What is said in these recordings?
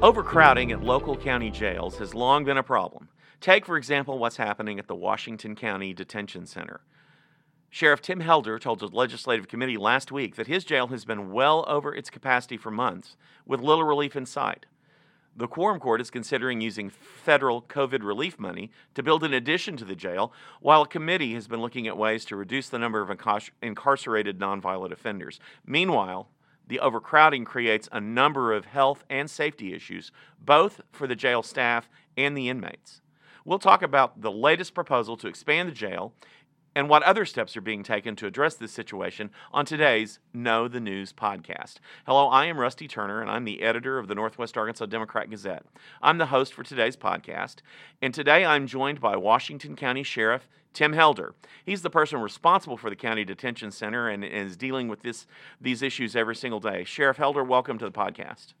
Overcrowding at local county jails has long been a problem. Take, for example, what's happening at the Washington County Detention Center. Sheriff Tim Helder told the legislative committee last week that his jail has been well over its capacity for months, with little relief in sight. The Quorum Court is considering using federal COVID relief money to build an addition to the jail, while a committee has been looking at ways to reduce the number of incarcerated nonviolent offenders. Meanwhile, the overcrowding creates a number of health and safety issues, both for the jail staff and the inmates. We'll talk about the latest proposal to expand the jail and what other steps are being taken to address this situation on today's Know the News podcast. Hello, I am Rusty Turner, and I'm the editor of the Northwest Arkansas Democrat Gazette. I'm the host for today's podcast, and today I'm joined by Washington County Sheriff Tim Helder. He's the person responsible for the county detention center and is dealing with this these issues every single day. Sheriff Helder, welcome to the podcast.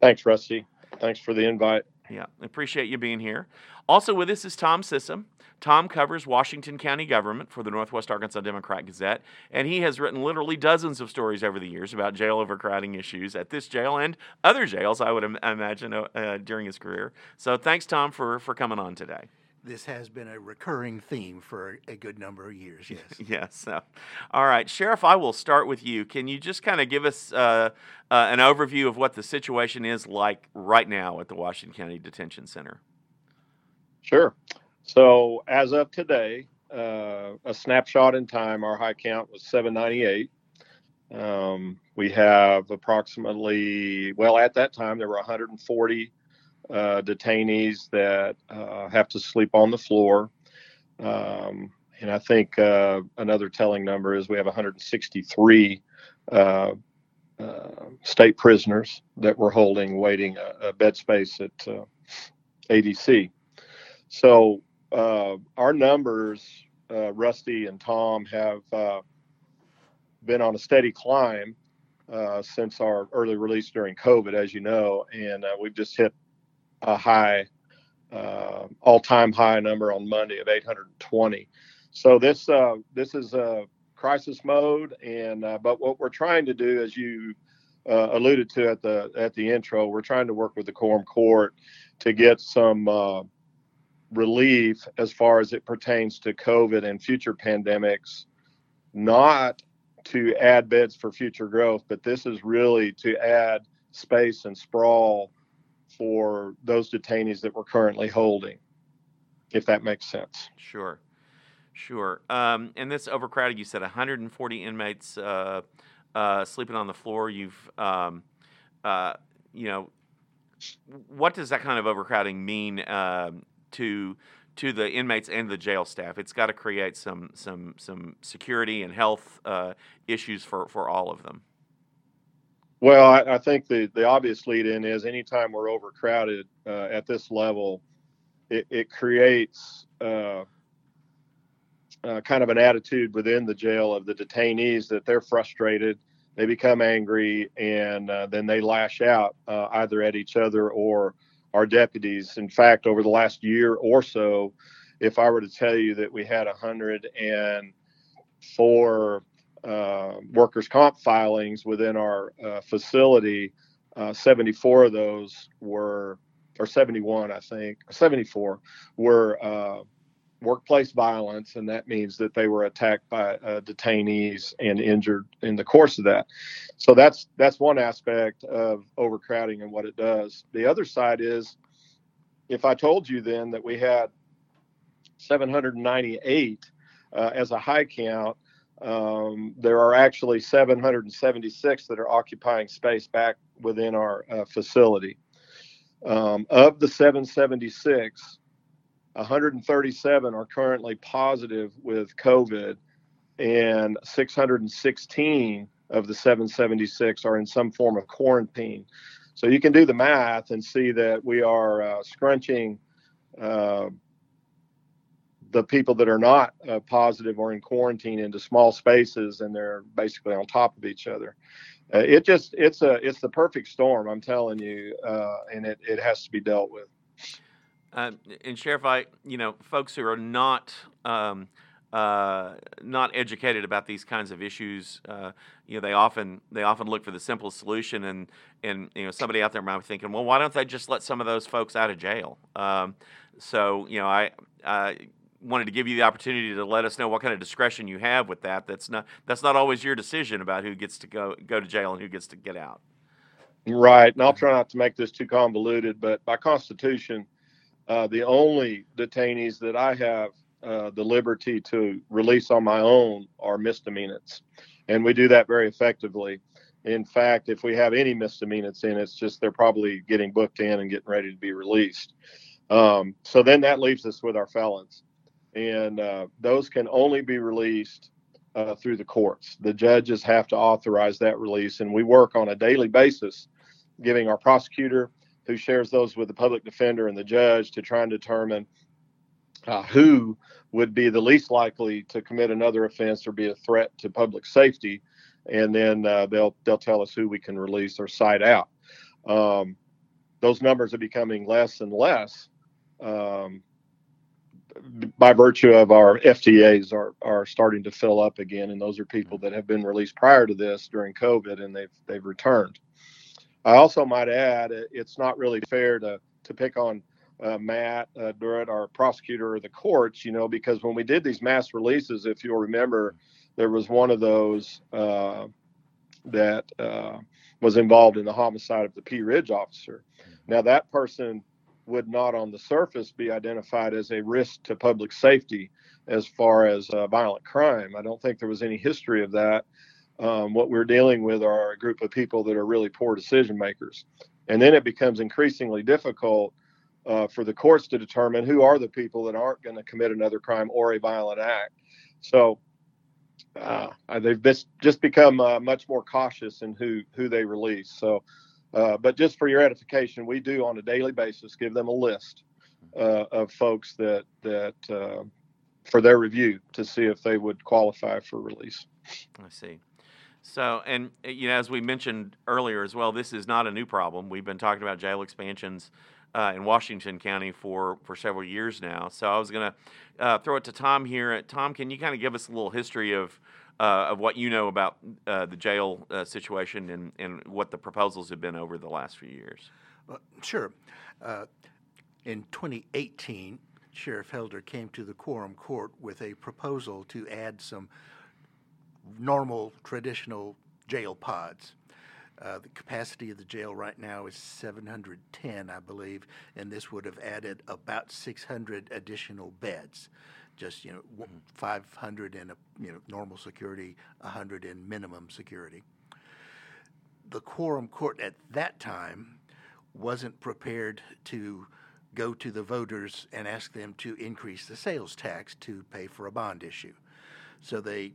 Thanks, Rusty. Thanks for the invite. Yeah, appreciate you being here. Also with us is Tom Sissom. Tom covers Washington County government for the Northwest Arkansas Democrat Gazette, and he has written literally dozens of stories over the years about jail overcrowding issues at this jail and other jails, I would Im- imagine, uh, uh, during his career. So thanks, Tom, for, for coming on today this has been a recurring theme for a good number of years. Yes. yes. So, all right, Sheriff, I will start with you. Can you just kind of give us uh, uh, an overview of what the situation is like right now at the Washington County Detention Center? Sure. So, as of today, uh, a snapshot in time, our high count was 798. Um, we have approximately, well, at that time, there were 140 uh, detainees that uh, have to sleep on the floor. Um, and I think uh, another telling number is we have 163 uh, uh, state prisoners that we're holding waiting a, a bed space at uh, ADC. So our numbers, Rusty and Tom, have been on a steady climb uh, since our early release during COVID, as you know, and uh, we've just hit a high, uh, all-time high number on Monday of 820. So this uh, this is a crisis mode, and uh, but what we're trying to do, as you uh, alluded to at the at the intro, we're trying to work with the Quorum Court to get some uh, relief as far as it pertains to COVID and future pandemics, not to add beds for future growth, but this is really to add space and sprawl for those detainees that we're currently holding, if that makes sense. Sure, sure. Um, and this overcrowded, you said 140 inmates uh, uh, sleeping on the floor. You've, um, uh, you know, what does that kind of overcrowding mean um, to to the inmates and the jail staff? It's got to create some some some security and health uh, issues for for all of them. Well, I, I, think the, the obvious lead in is anytime we're overcrowded uh, at this level, it, it creates uh, uh, kind of an attitude within the jail of the detainees that they're frustrated, they become angry, and uh, then they lash out uh, either at each other or our deputies. In fact, over the last year or so, if I were to tell you that we had 104 uh, workers' comp filings within our uh, facility, uh, 74 of those were, or 71, I think, 74 were uh, workplace violence, and that means that they were attacked by uh, detainees and injured in the course of that. So that's that's one aspect of overcrowding and what it does. The other side is, if I told you then that we had 798 uh, as a high count um, there are actually 776 that are occupying space back within our uh, facility. Um, of the 776, 137 are currently positive with COVID, and 616 of the 776 are in some form of quarantine. So you can do the math and see that we are uh, scrunching uh, the people that are not uh, positive or in quarantine into small spaces and they're basically on top of each other. Uh, it just it's a it's the perfect storm. I'm telling you, uh, and it it has to be dealt with. Uh, and sheriff, I you know folks who are not um, uh, not educated about these kinds of issues, uh, you know, they often they often look for the simplest solution, and and you know, somebody out there might be thinking, well, why don't they just let some of those folks out of jail? Um, so you know, I. Uh, wanted to give you the opportunity to let us know what kind of discretion you have with that. That's not that's not always your decision about who gets to go go to jail and who gets to get out. Right, and I'll try not to make this too convoluted, but by Constitution, uh, the only detainees that I have uh, the liberty to release on my own are misdemeanors, and we do that very effectively. In fact, if we have any misdemeanors in, it's just they're probably getting booked in and getting ready to be released. Um, so then that leaves us with our felons and uh, those can only be released uh, through the courts. The judges have to authorize that release, and we work on a daily basis, giving our prosecutor, who shares those with the public defender and the judge, to try and determine uh, who would be the least likely to commit another offense or be a threat to public safety, and then uh, they'll they'll tell us who we can release or cite out. Um, those numbers are becoming less and less. Um, by virtue of our FTAs are are starting to fill up again, and those are people that have been released prior to this during COVID, and they've they've returned. I also might add, it's not really fair to to pick on uh, Matt uh, Durrett, our prosecutor, or the courts, you know, because when we did these mass releases, if you'll remember, there was one of those uh, that uh, was involved in the homicide of the Pea Ridge officer. Now that person would not on the surface be identified as a risk to public safety as far as uh, violent crime. I don't think there was any history of that. Um, what we're dealing with are a group of people that are really poor decision makers. And then it becomes increasingly difficult uh, for the courts to determine who are the people that aren't going to commit another crime or a violent act. So uh, they've just become uh, much more cautious in who who they release. So uh, but just for your edification, we do on a daily basis give them a list uh, of folks that that uh, for their review to see if they would qualify for release. I see. So, and you know, as we mentioned earlier as well, this is not a new problem. We've been talking about jail expansions uh, in Washington County for for several years now. So, I was going to uh, throw it to Tom here. Tom, can you kind of give us a little history of uh, of what you know about uh, the jail uh, situation and, and what the proposals have been over the last few years. sure. Uh, in 2018, Sheriff Helder came to the quorum court with a proposal to add some normal, traditional jail pods. Uh, the capacity of the jail right now is 710, I believe, and this would have added about 600 additional beds just you know mm-hmm. 500 in a you know normal security, 100 in minimum security. The quorum court at that time wasn't prepared to go to the voters and ask them to increase the sales tax to pay for a bond issue. So they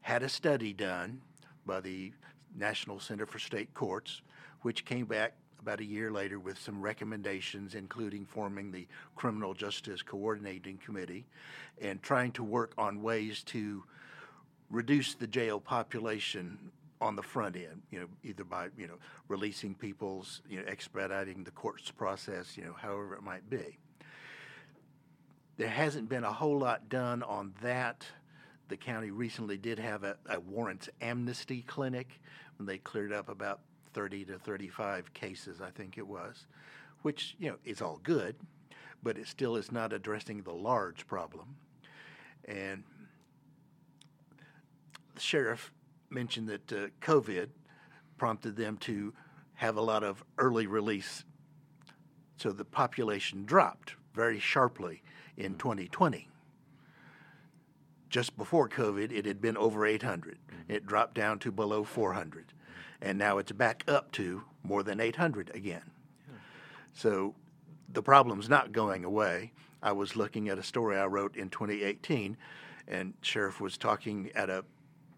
had a study done by the National Center for State Courts, which came back about a year later with some recommendations, including forming the Criminal Justice Coordinating Committee and trying to work on ways to reduce the jail population on the front end, you know, either by, you know, releasing people's, you know, expediting the court's process, you know, however it might be. There hasn't been a whole lot done on that. The county recently did have a, a warrants amnesty clinic when they cleared up about 30 to 35 cases, I think it was, which, you know, is all good, but it still is not addressing the large problem. And the sheriff mentioned that uh, COVID prompted them to have a lot of early release. So the population dropped very sharply in 2020. Mm-hmm. Just before COVID, it had been over 800. Mm-hmm. It dropped down to below 400 and now it's back up to more than 800 again. So the problem's not going away. I was looking at a story I wrote in 2018, and Sheriff was talking at a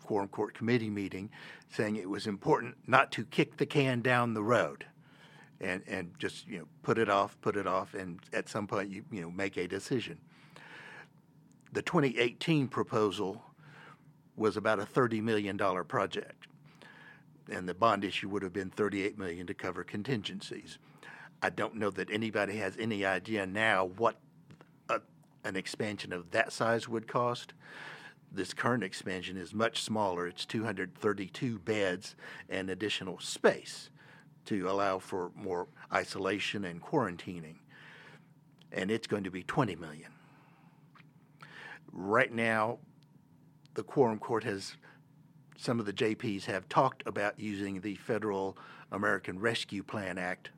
quorum court committee meeting saying it was important not to kick the can down the road and, and just you know put it off, put it off, and at some point you you know make a decision. The 2018 proposal was about a $30 million project and the bond issue would have been 38 million to cover contingencies. I don't know that anybody has any idea now what a, an expansion of that size would cost. this current expansion is much smaller. It's 232 beds and additional space to allow for more isolation and quarantining. And it's going to be 20 million. Right now, the Quorum Court has, some of the JPs have talked about using the Federal American Rescue Plan Act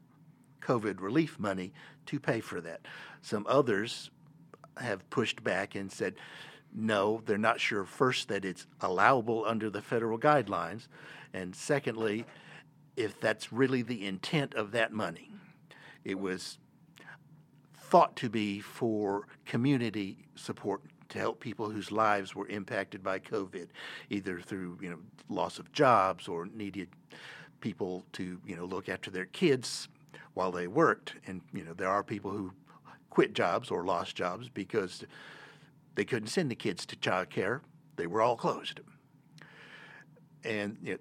COVID relief money to pay for that. Some others have pushed back and said, no, they're not sure first that it's allowable under the federal guidelines, and secondly, if that's really the intent of that money. It was thought to be for community support to help people whose lives were impacted by COVID, either through you know loss of jobs or needed people to you know look after their kids while they worked. And you know there are people who quit jobs or lost jobs because they couldn't send the kids to child care; they were all closed. And you know,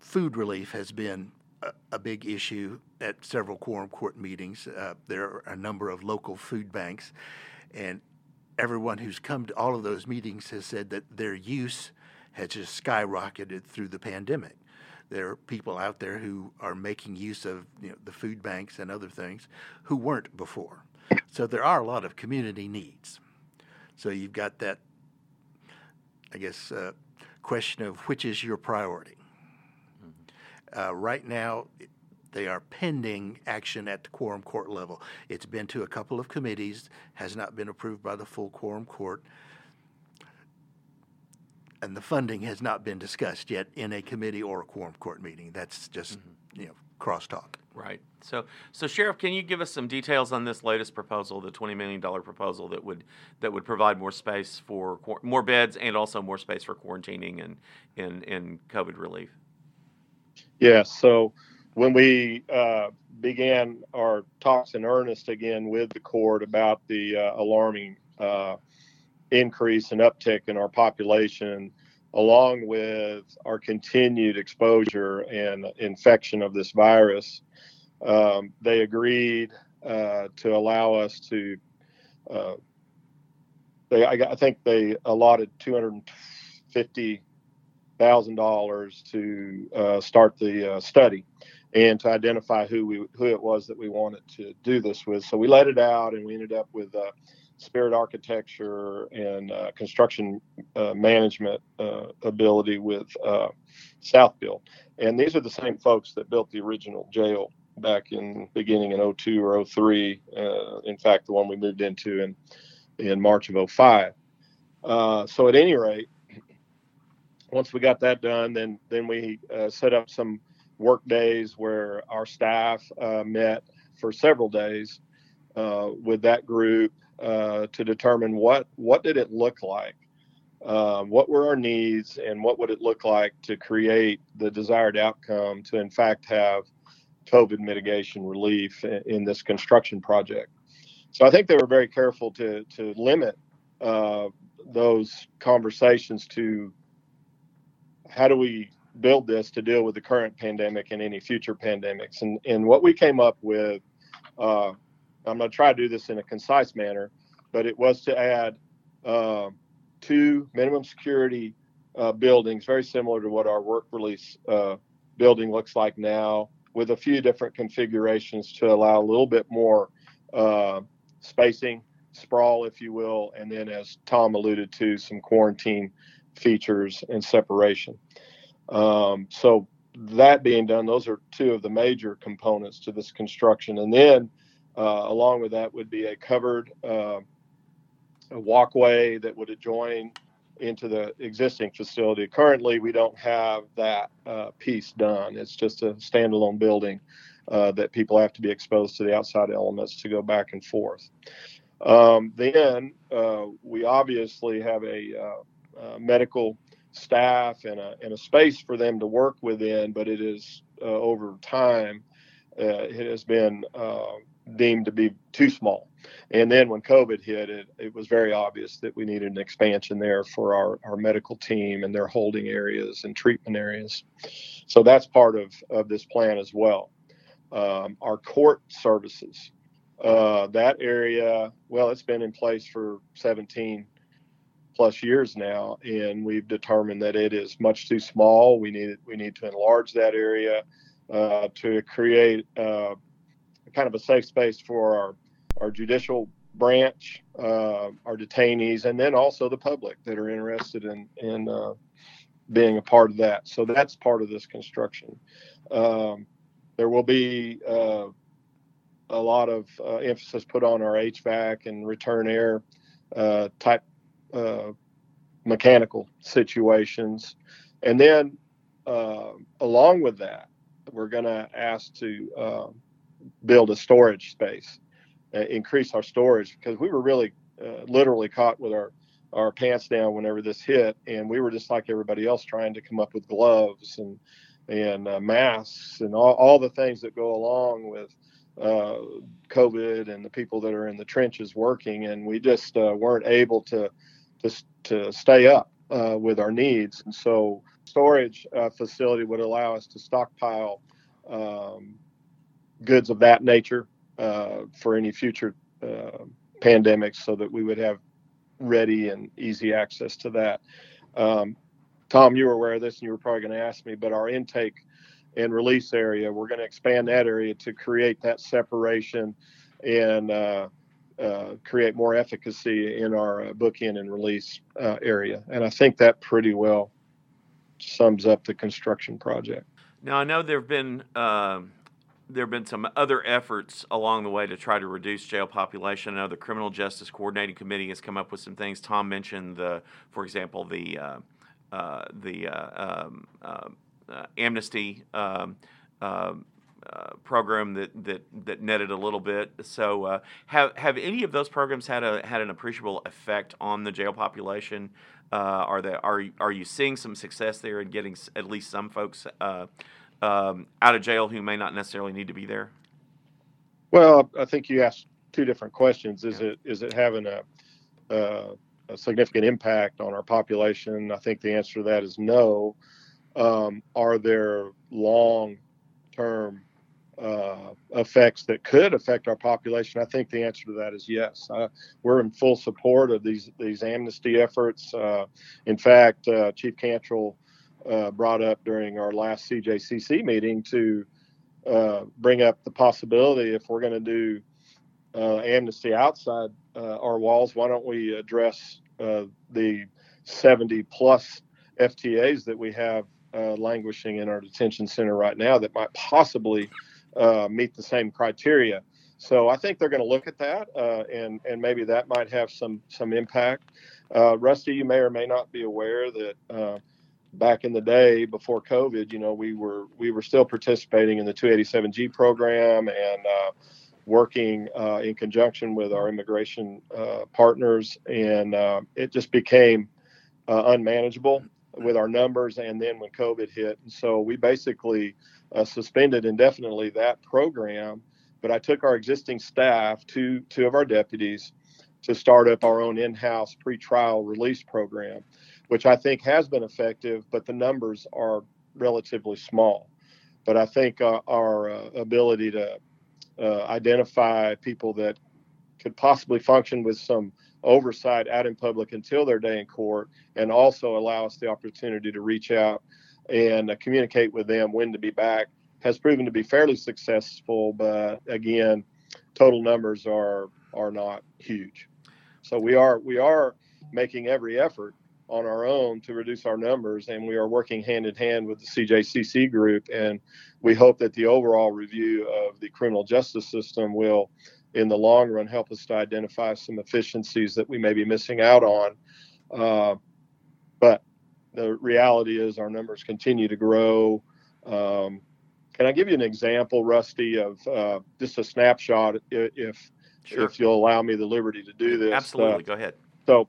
food relief has been a, a, big issue at several quorum court meetings. Uh, there are a number of local food banks, and everyone who's come to all of those meetings has said that their use has just skyrocketed through the pandemic. There are people out there who are making use of you know, the food banks and other things who weren't before. So there are a lot of community needs. So you've got that, I guess, uh, question of which is your priority. Mm-hmm. Uh, right now, they are pending action at the quorum court level. It's been to a couple of committees, has not been approved by the full quorum court. And the funding has not been discussed yet in a committee or a quorum court meeting. That's just, mm-hmm. you know, crosstalk. Right. So, so Sheriff, can you give us some details on this latest proposal, the twenty million dollar proposal that would that would provide more space for more beds and also more space for quarantining and in in COVID relief? Yes. So, when we uh, began our talks in earnest again with the court about the uh, alarming uh, increase and uptick in our population along with our continued exposure and infection of this virus, um, they agreed uh, to allow us to. Uh, they, I, I, think they allotted two hundred fifty thousand dollars to uh, start the uh, study and to identify who we who it was that we wanted to do this with. So we let it out, and we ended up with uh, Spirit Architecture and uh, construction uh, management uh, ability with uh, Southbuilt. And these are the same folks that built the original jail back in beginning in 02 or 03. Uh, in fact, the one we moved into in, in March of 05. Uh, so at any rate, once we got that done, then then we set up some work days where our staff met for several days with that group uh, to determine what what did it look like, um, what were our needs, and what would it look like to create the desired outcome to in fact have COVID mitigation relief in, in this construction project. So I think they were very careful to to limit uh, those conversations to how do we build this to deal with the current pandemic and any future pandemics. And and what we came up with uh, I'm going to try to do this in a concise manner, but it was to add uh, two minimum security uh, buildings, very similar to what our work release uh, building looks like now, with a few different configurations to allow a little bit more uh, spacing, sprawl, if you will, and then, as Tom alluded to, some quarantine features and separation. Um, so that being done, those are two of the major components to this construction, and then uh, along with that would be a covered uh, a walkway that would adjoin into the existing facility. Currently, we don't have that uh, piece done. It's just a standalone building uh, that people have to be exposed to the outside elements to go back and forth. Um, then uh, we obviously have a uh, medical staff and a, and a space for them to work within, but it is over time. it has been deemed to be too small. And then when COVID hit, it, it was very obvious that we needed an expansion there for our, our medical team and their holding areas and treatment areas. So that's part of, of this plan as well. Um, our court services, uh, that area, well, it's been in place for 17 plus years now, and we've determined that it is much too small. We need we need to enlarge that area uh, to create uh, kind of a safe space for our our judicial branch, uh, our detainees, and then also the public that are interested in in uh, being a part of that. So that's part of this construction. Um, there will be uh, a lot of uh, emphasis put on our HVAC and return air type uh, mechanical situations. And then, uh, along with that, we're going to ask to uh, build a storage space, uh, increase our storage, because we were really literally caught with our our pants down whenever this hit, and we were just like everybody else trying to come up with gloves and and uh, masks and all, all the things that go along with uh, COVID and the people that are in the trenches working, and we just uh, weren't able to to, to stay up uh, with our needs. And so, storage uh, facility would allow us to stockpile um, goods of that nature uh, for any future pandemics, so that we would have ready and easy access to that. Um, Tom, you were aware of this, and you were probably going to ask me, but our intake and release area, we're going to expand that area to create that separation and uh, create more efficacy in our uh, and release uh, area. And I think that pretty well sums up the construction project. Now, I know there have been um, there have been some other efforts along the way to try to reduce jail population. I know the Criminal Justice Coordinating Committee has come up with some things. Tom mentioned the, for example, the uh, uh, the um, amnesty um, um, program that, that that netted a little bit. So, have have any of those programs had a had an appreciable effect on the jail population? are they are are you seeing some success there in getting at least some folks? um, out of jail who may not necessarily need to be there? Well, I think you asked two different questions. Is yeah. it is it having a, a, a significant impact on our population? I think the answer to that is no. Um, are there long term uh, effects that could affect our population? I think the answer to that is yes. Uh, we're in full support of these these amnesty efforts. Uh, in fact, uh, Chief Cantrell uh, brought up during our last CJCC meeting to uh, bring up the possibility if we're going to do amnesty outside our walls, why don't we address the 70 plus FTAs that we have languishing in our detention center right now that might possibly meet the same criteria? So I think they're going to look at that, and and maybe that might have some some impact. Rusty, you may or may not be aware that back in the day before COVID, you know, we were we were still participating in the 287G program and uh, working uh, in conjunction with our immigration uh, partners, and uh, it just became uh, unmanageable with our numbers. And then when COVID hit, and so we basically uh, suspended indefinitely that program. But I took our existing staff, two two of our deputies, to start up our own in-house pretrial release program which I think has been effective, but the numbers are relatively small. But I think uh, our uh, ability to uh, identify people that could possibly function with some oversight out in public until their day in court, and also allow us the opportunity to reach out and uh, communicate with them when to be back, has proven to be fairly successful. But again, total numbers are are not huge. So we are we are making every effort on our own to reduce our numbers, and we are working hand in hand with the CJCC group. And we hope that the overall review of the criminal justice system will, in the long run, help us to identify some efficiencies that we may be missing out on. Uh, but the reality is, our numbers continue to grow. Um, can I give you an example, Rusty, of uh, just a snapshot, if sure. if you'll allow me the liberty to do this? Absolutely, uh, go ahead. So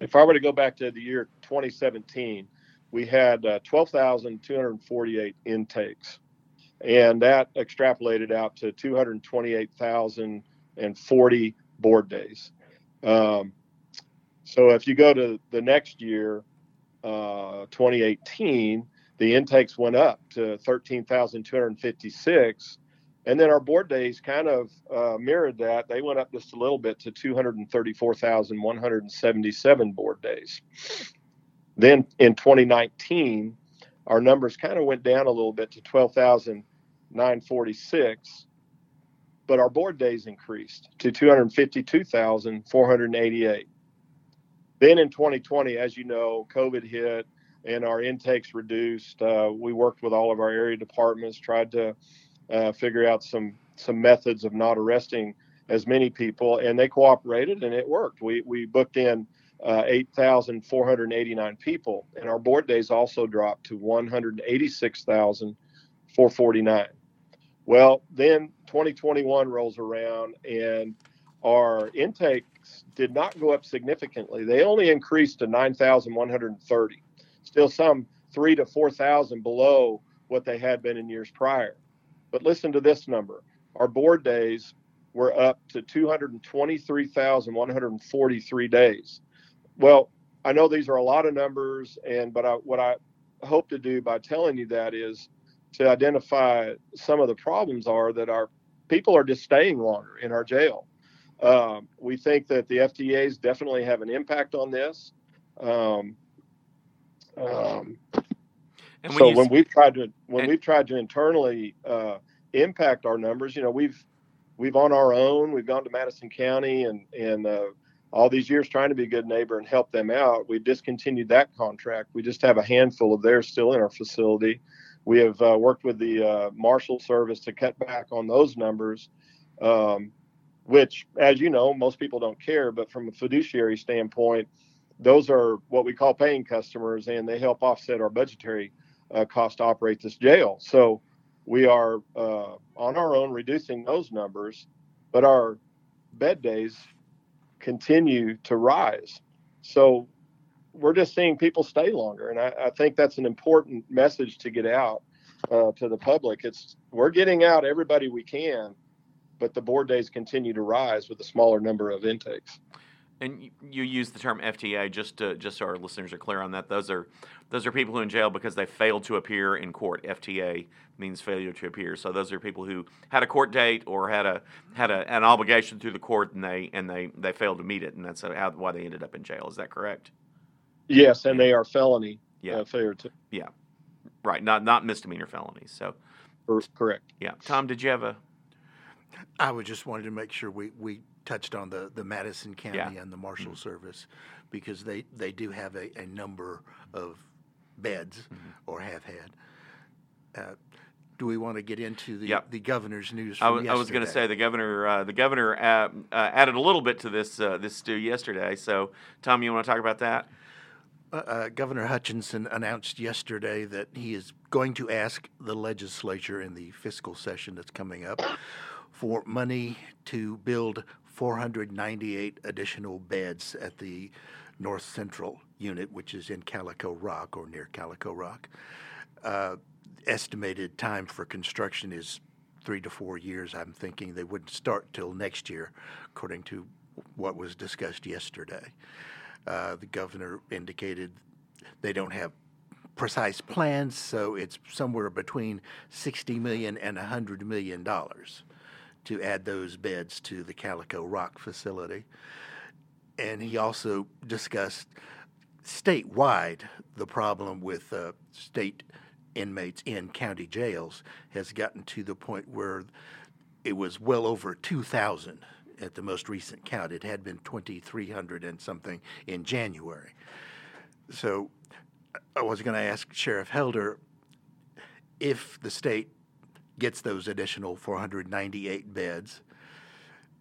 if I were to go back to the year 2017, we had uh, 12,248 intakes, and that extrapolated out to 228,040 board days. Um, so if you go to the next year, uh, 2018, the intakes went up to 13,256, And then our board days kind of uh, mirrored that. They went up just a little bit to 234,177 board days. Then in 2019, our numbers kind of went down a little bit to 12,946, but our board days increased to 252,488. Then in 2020, as you know, COVID hit and our intakes reduced. Uh, we worked with all of our area departments, tried to uh, figure out some some methods of not arresting as many people, and they cooperated, and it worked. We we booked in uh, 8,489 people, and our board days also dropped to 186,449. Well, then 2021 rolls around, and our did not go up significantly. They only increased to 9,130, still some three to 4,000 below what they had been in years prior. But listen to this number our board days were up to 223,143 days. Well, I know these are a lot of numbers, and but I, what I hope to do by telling you that is to identify some of the problems are that our people are just staying longer in our jail. Um, we think that the FTAs definitely have an impact on this. Um, um, and when so when we've tried to when and, we've tried to internally uh, impact our numbers, you know, we've we've on our own. We've gone to Madison County and and uh, all these years trying to be a good neighbor and help them out. We discontinued that contract. We just have a handful of theirs still in our facility. We have uh, worked with the uh, Marshal Service to cut back on those numbers, um, which, as you know, most people don't care. But from a fiduciary standpoint, those are what we call paying customers, and they help offset our budgetary uh, cost to operate this jail. So we are uh, on our own reducing those numbers, but our bed days continue to rise. So we're just seeing people stay longer, and I, I think that's an important message to get out uh, to the public. It's we're getting out everybody we can, but the board days continue to rise with a smaller number of intakes. And you use the term FTA just to, just so our listeners are clear on that. Those are those are people who are in jail because they failed to appear in court. FTA means failure to appear. So those are people who had a court date or had a had a, an obligation through the court and they and they they failed to meet it, and that's how, why they ended up in jail. Is that correct? Yes, and they are felony yeah. Uh, failure to. Yeah, right. Not not misdemeanor felonies. So correct. Yeah, Tom, did you have a? I was just wanted to make sure we we touched on the, the Madison County yeah. and the Marshal mm-hmm. Service because they, they do have a, a number of beds mm-hmm. or have had. Uh, do we want to get into the, yep. the governor's news? I was, was going to say the governor uh, the governor uh, uh, added a little bit to this uh, this stew yesterday. So, Tom, you want to talk about that? Uh, uh, governor Hutchinson announced yesterday that he is going to ask the legislature in the fiscal session that's coming up for money to build 498 additional beds at the North Central unit, which is in Calico Rock or near Calico Rock. Uh, estimated time for construction is three to four years. I'm thinking they wouldn't start till next year, according to what was discussed yesterday. Uh, the governor indicated they don't have precise plans, so it's somewhere between 60 million and 100 million dollars to add those beds to the Calico Rock facility. And he also discussed statewide the problem with uh, state inmates in county jails has gotten to the point where it was well over 2,000 at the most recent count. It had been 2,300 and something in January. So I was going to ask Sheriff Helder if the state gets those additional 498 beds,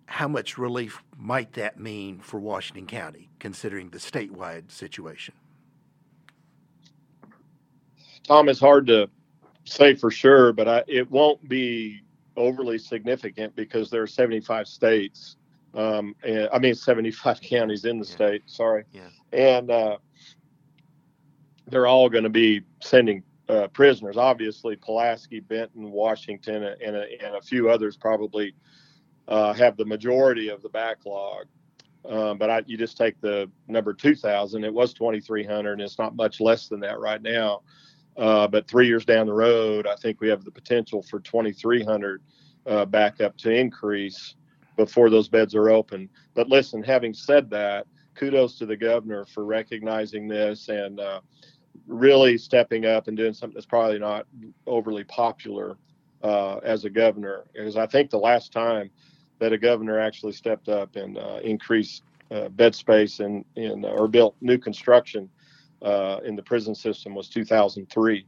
how much relief might that mean for Washington County, considering the statewide situation? Tom, it's hard to say for sure, but I, it won't be overly significant because there are 75 states. Um, and I mean, 75 counties in the yeah. state. Sorry. Yeah. And uh, they're all going to be sending uh, prisoners. Obviously, Pulaski, Benton, Washington, and a, and a few others probably uh, have the majority of the backlog. Um, but I, you just take the number 2,000. It was 2,300, and it's not much less than that right now. Uh, but three years down the road, I think we have the potential for 2,300 uh, back up to increase before those beds are open. But listen, having said that, kudos to the governor for recognizing this and uh, really stepping up and doing something that's probably not overly popular uh, as a governor. Because I think the last time that a governor actually stepped up and uh, increased uh, bed space in, in or built new construction uh, in the prison system was 2003.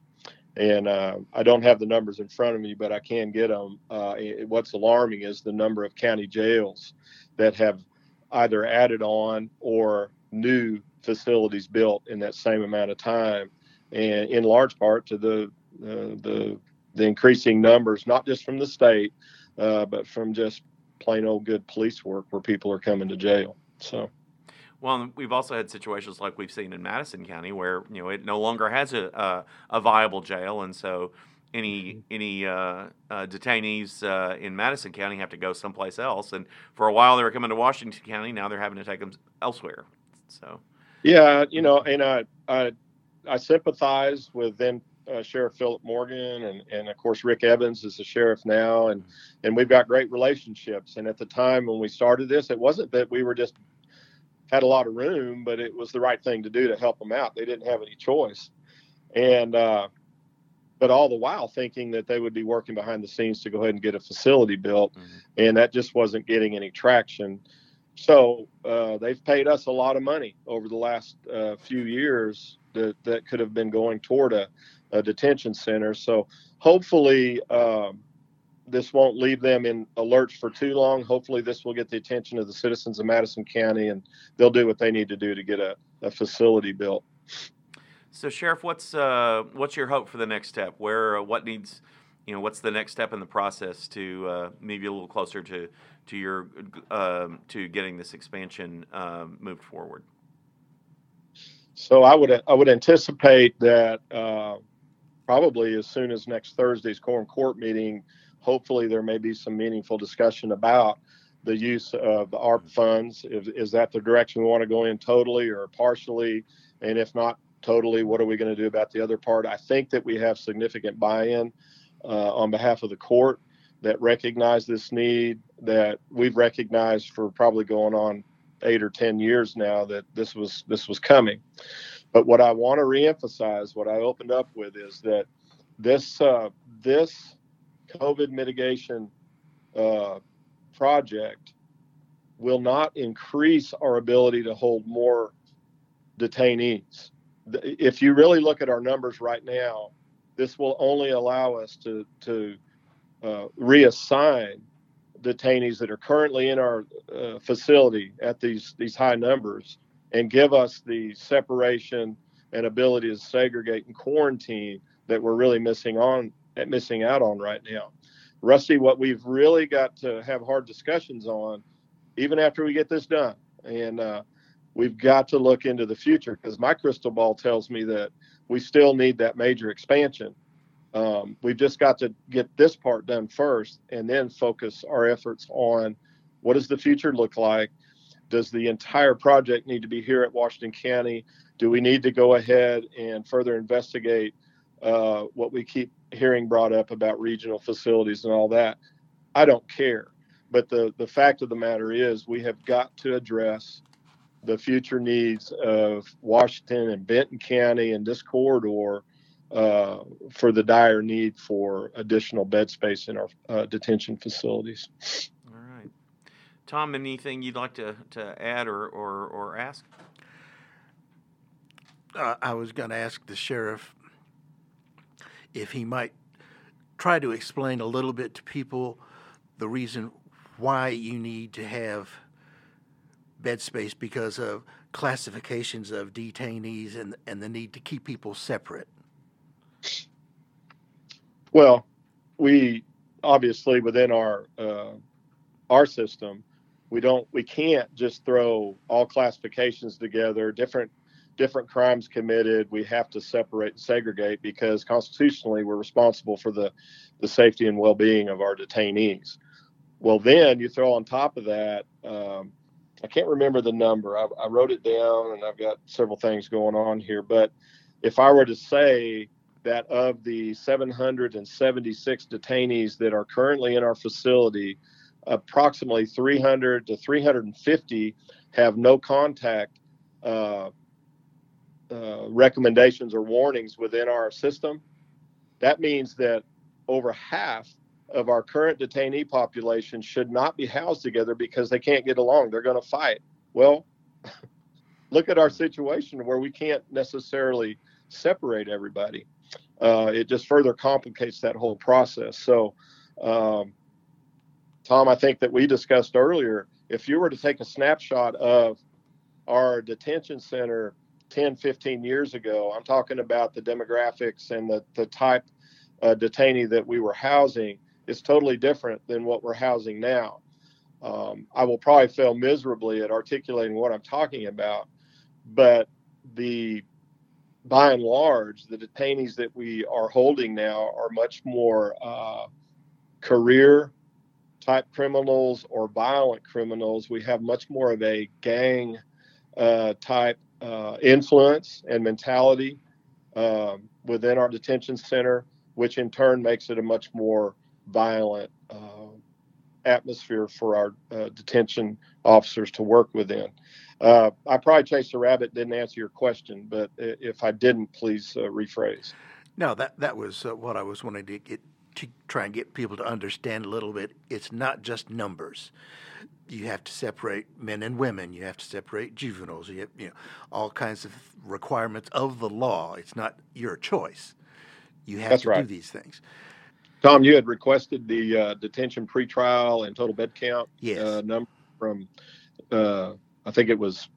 And uh, I don't have the numbers in front of me, but I can get them. Uh, what's alarming is the number of county jails that have either added on or new facilities built in that same amount of time, and in large part to the uh, the the increasing numbers, not just from the state, uh, but from just plain old good police work where people are coming to jail. So. Well, we've also had situations like we've seen in Madison County where you know it no longer has a a, a viable jail, and so any mm-hmm. any uh, uh, detainees uh, in Madison County have to go someplace else. And for a while they were coming to Washington County. Now they're having to take them elsewhere. So. Yeah, you know, and I I, I sympathize with then uh, Sheriff Philip Morgan and and of course Rick Evans is the sheriff now, and mm-hmm. and we've got great relationships. And at the time when we started this, it wasn't that we were just had a lot of room, but it was the right thing to do to help them out. They didn't have any choice, and uh, but all the while thinking that they would be working behind the scenes to go ahead and get a facility built, mm-hmm. and that just wasn't getting any traction. So uh, they've paid us a lot of money over the last uh, few years that that could have been going toward a, a detention center. So hopefully. Um, this won't leave them in a lurch for too long. Hopefully, this will get the attention of the citizens of Madison County, and they'll do what they need to do to get a, a facility built. So, Sheriff, what's uh, what's your hope for the next step? Where uh, what needs, you know, what's the next step in the process to uh, maybe a little closer to to your um, to getting this expansion um, moved forward? So, I would I would anticipate that uh, probably as soon as next Thursday's quorum court meeting hopefully there may be some meaningful discussion about the use of the ARP funds. Is, is that the direction we want to go in totally or partially? And if not totally, what are we going to do about the other part? I think that we have significant buy-in uh, on behalf of the court that recognize this need that we've recognized for probably going on eight or ten years now that this was this was coming. But what I want to reemphasize, what I opened up with, is that this uh, this COVID mitigation uh, project will not increase our ability to hold more detainees. If you really look at our numbers right now, this will only allow us to to uh, reassign detainees that are currently in our uh, facility at these these high numbers and give us the separation and ability to segregate and quarantine that we're really missing on missing out on right now. Rusty, what we've really got to have hard discussions on, even after we get this done, and uh, we've got to look into the future because my crystal ball tells me that we still need that major expansion. Um, we've just got to get this part done first and then focus our efforts on what does the future look like? Does the entire project need to be here at Washington County? Do we need to go ahead and further investigate uh, what we keep hearing brought up about regional facilities and all that. I don't care. But the, the fact of the matter is, we have got to address the future needs of Washington and Benton County and this corridor uh, for the dire need for additional bed space in our uh, detention facilities. All right. Tom, anything you'd like to, to add or, or, or ask? Uh, I was going to ask the sheriff if he might try to explain a little bit to people the reason why you need to have bed space because of classifications of detainees and and the need to keep people separate. Well, we obviously within our uh, our system, we don't we can't just throw all classifications together, different different crimes committed, we have to separate and segregate because constitutionally we're responsible for the, the safety and well being of our detainees. Well, then you throw on top of that, um, I can't remember the number. I, I, wrote it down and I've got several things going on here. But if I were to say that of the 776 detainees that are currently in our facility, approximately 300 to 350 have no contact uh, uh, recommendations or warnings within our system. That means that over half of our current detainee population should not be housed together because they can't get along. They're going to fight. Well, look at our situation where we can't necessarily separate everybody. Uh, it just further complicates that whole process. So, um, Tom, I think that we discussed earlier, if you were to take a snapshot of our detention center 10, 15 years ago, I'm talking about the demographics and the, the type uh, detainee that we were housing is totally different than what we're housing now. Um, I will probably fail miserably at articulating what I'm talking about, but the by and large, the detainees that we are holding now are much more uh, career type criminals or violent criminals. We have much more of a gang uh, type uh, influence and mentality um, within our detention center, which in turn makes it a much more violent uh, atmosphere for our uh, detention officers to work within. Uh, I probably chased a rabbit, didn't answer your question, but if I didn't, please uh, rephrase. No, that that was uh, what I was wanting to get to try and get people to understand a little bit. It's not just numbers. You have to separate men and women. You have to separate juveniles. You have you know all kinds of requirements of the law. It's not your choice. You have That's to right. do these things. Tom, you had requested the uh, detention pretrial and total bed count Yes. uh, number from, uh, I think it was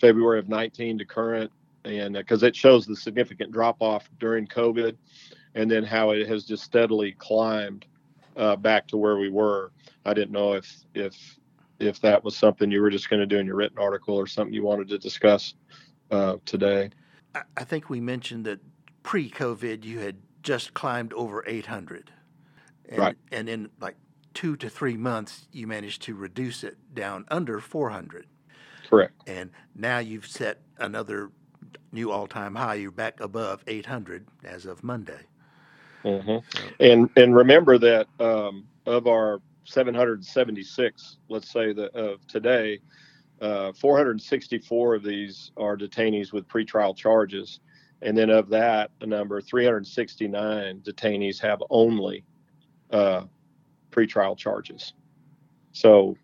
February of 19 to current, and because it shows the significant drop off during COVID, and then how it has just steadily climbed uh, back to where we were. I didn't know if if if that was something you were just going to do in your written article or something you wanted to discuss uh, today. I, I think we mentioned that pre-COVID you had just climbed over 800, and, Right. And in like two to three months, you managed to reduce it down under 400. Correct. And now you've set another new all-time high. You're back above 800 as of Monday. Mm-hmm. And and remember that um, of our 776, let's say that of today, uh, 464 of these are detainees with pretrial charges, and then of that, a number 369 detainees have only uh, pretrial charges. So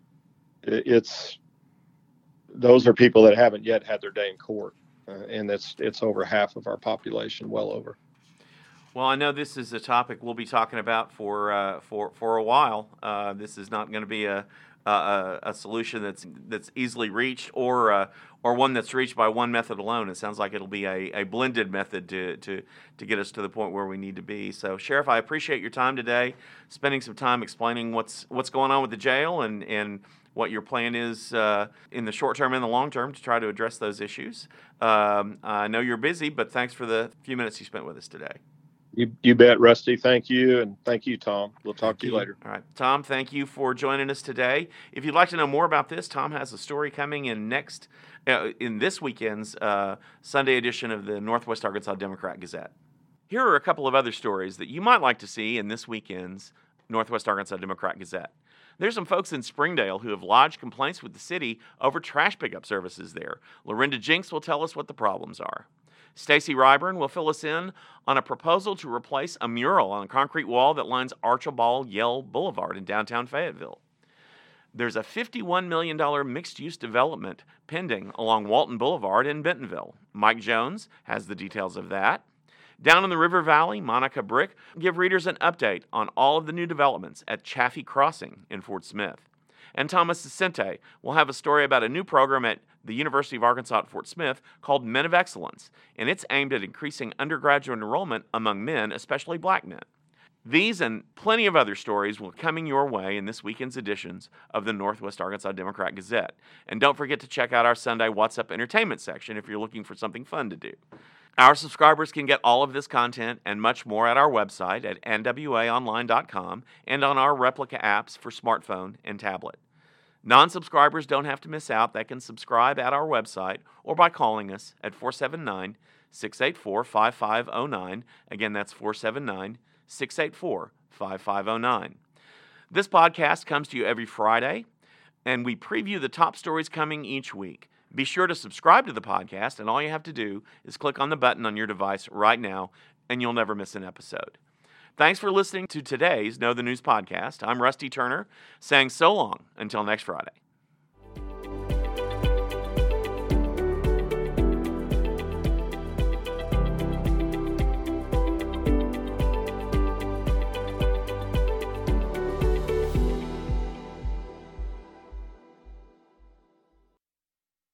it's those are people that haven't yet had their day in court, uh, and that's it's over half of our population, well over. Well, I know this is a topic we'll be talking about for uh, for for a while. Uh, this is not going to be a, a a solution that's that's easily reached or uh, or one that's reached by one method alone. It sounds like it'll be a, a blended method to, to to get us to the point where we need to be. So, Sheriff, I appreciate your time today, spending some time explaining what's what's going on with the jail and and what your plan is uh, in the short term and the long term to try to address those issues. Um, I know you're busy, but thanks for the few minutes you spent with us today. You, you bet, Rusty. Thank you. And thank you, Tom. We'll talk Thank to you, you. later. All right, Tom, thank you for joining us today. If you'd like to know more about this, Tom has a story coming in next uh, in this weekend's uh, Sunday edition of the Northwest Arkansas Democrat Gazette. Here are a couple of other stories that you might like to see in this weekend's Northwest Arkansas Democrat Gazette. There's some folks in Springdale who have lodged complaints with the city over trash pickup services there. Laurinda Joenks will tell us what the problems are. Stacy Ryburn will fill us in on a proposal to replace a mural on a concrete wall that lines Archibald Yell Boulevard in downtown Fayetteville. There's a $51 million mixed use development pending along Walton Boulevard in Bentonville. Mike Jones has the details of that. Down in the River Valley, Monica Brich give readers an update on all of the new developments at Chaffee Crossing in Fort Smith. And Thomas Saccente will have a story about a new program at the University of Arkansas at Fort Smith called Men of Excellence, and it's aimed at increasing undergraduate enrollment among men, especially black men. These and plenty of other stories will be coming your way in this weekend's editions of the Northwest Arkansas Democrat Gazette. And don't forget to check out our Sunday What's Up entertainment section if you're looking for something fun to do. Our subscribers can get all of this content and much more at our website at nwaonline.com and on our replica apps for smartphone and tablet. Non subscribers don't have to miss out. They can subscribe at our website or by calling us at 479 684 5509. Again, that's 479 684 5509. This podcast comes to you every Friday, and we preview the top stories coming each week. Be sure to subscribe to the podcast, and all you have to do is click on the button on your device right now, and you'll never miss an episode. Thanks for listening to today's Know the News podcast. I'm Rusty Turner, saying so long until next Friday.